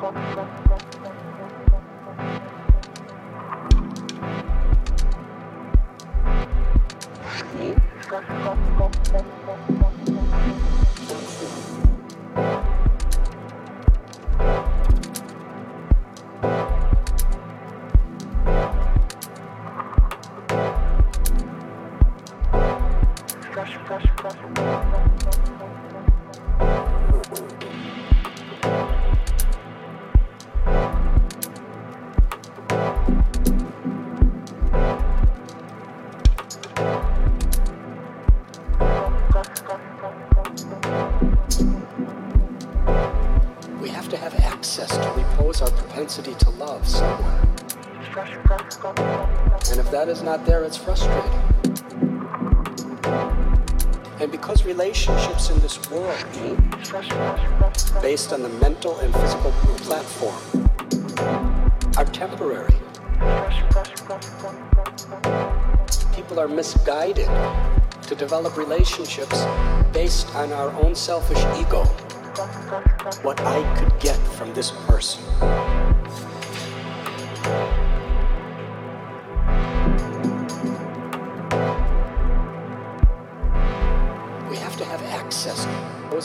con. Is not there, it's frustrating. And because relationships in this world, based on the mental and physical platform, are temporary, people are misguided to develop relationships based on our own selfish ego. What I could get from this person.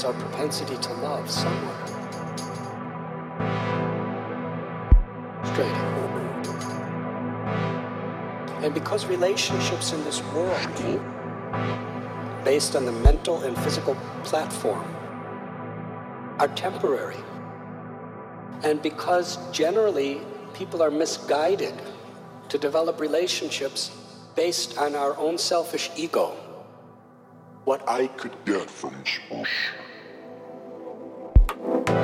Our propensity to love someone. Straight. And because relationships in this world, based on the mental and physical platform, are temporary, and because generally people are misguided to develop relationships based on our own selfish ego, what I could get from Spoosh.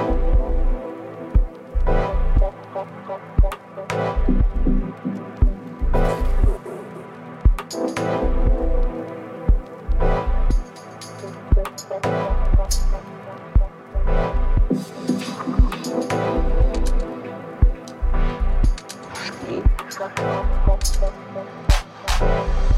based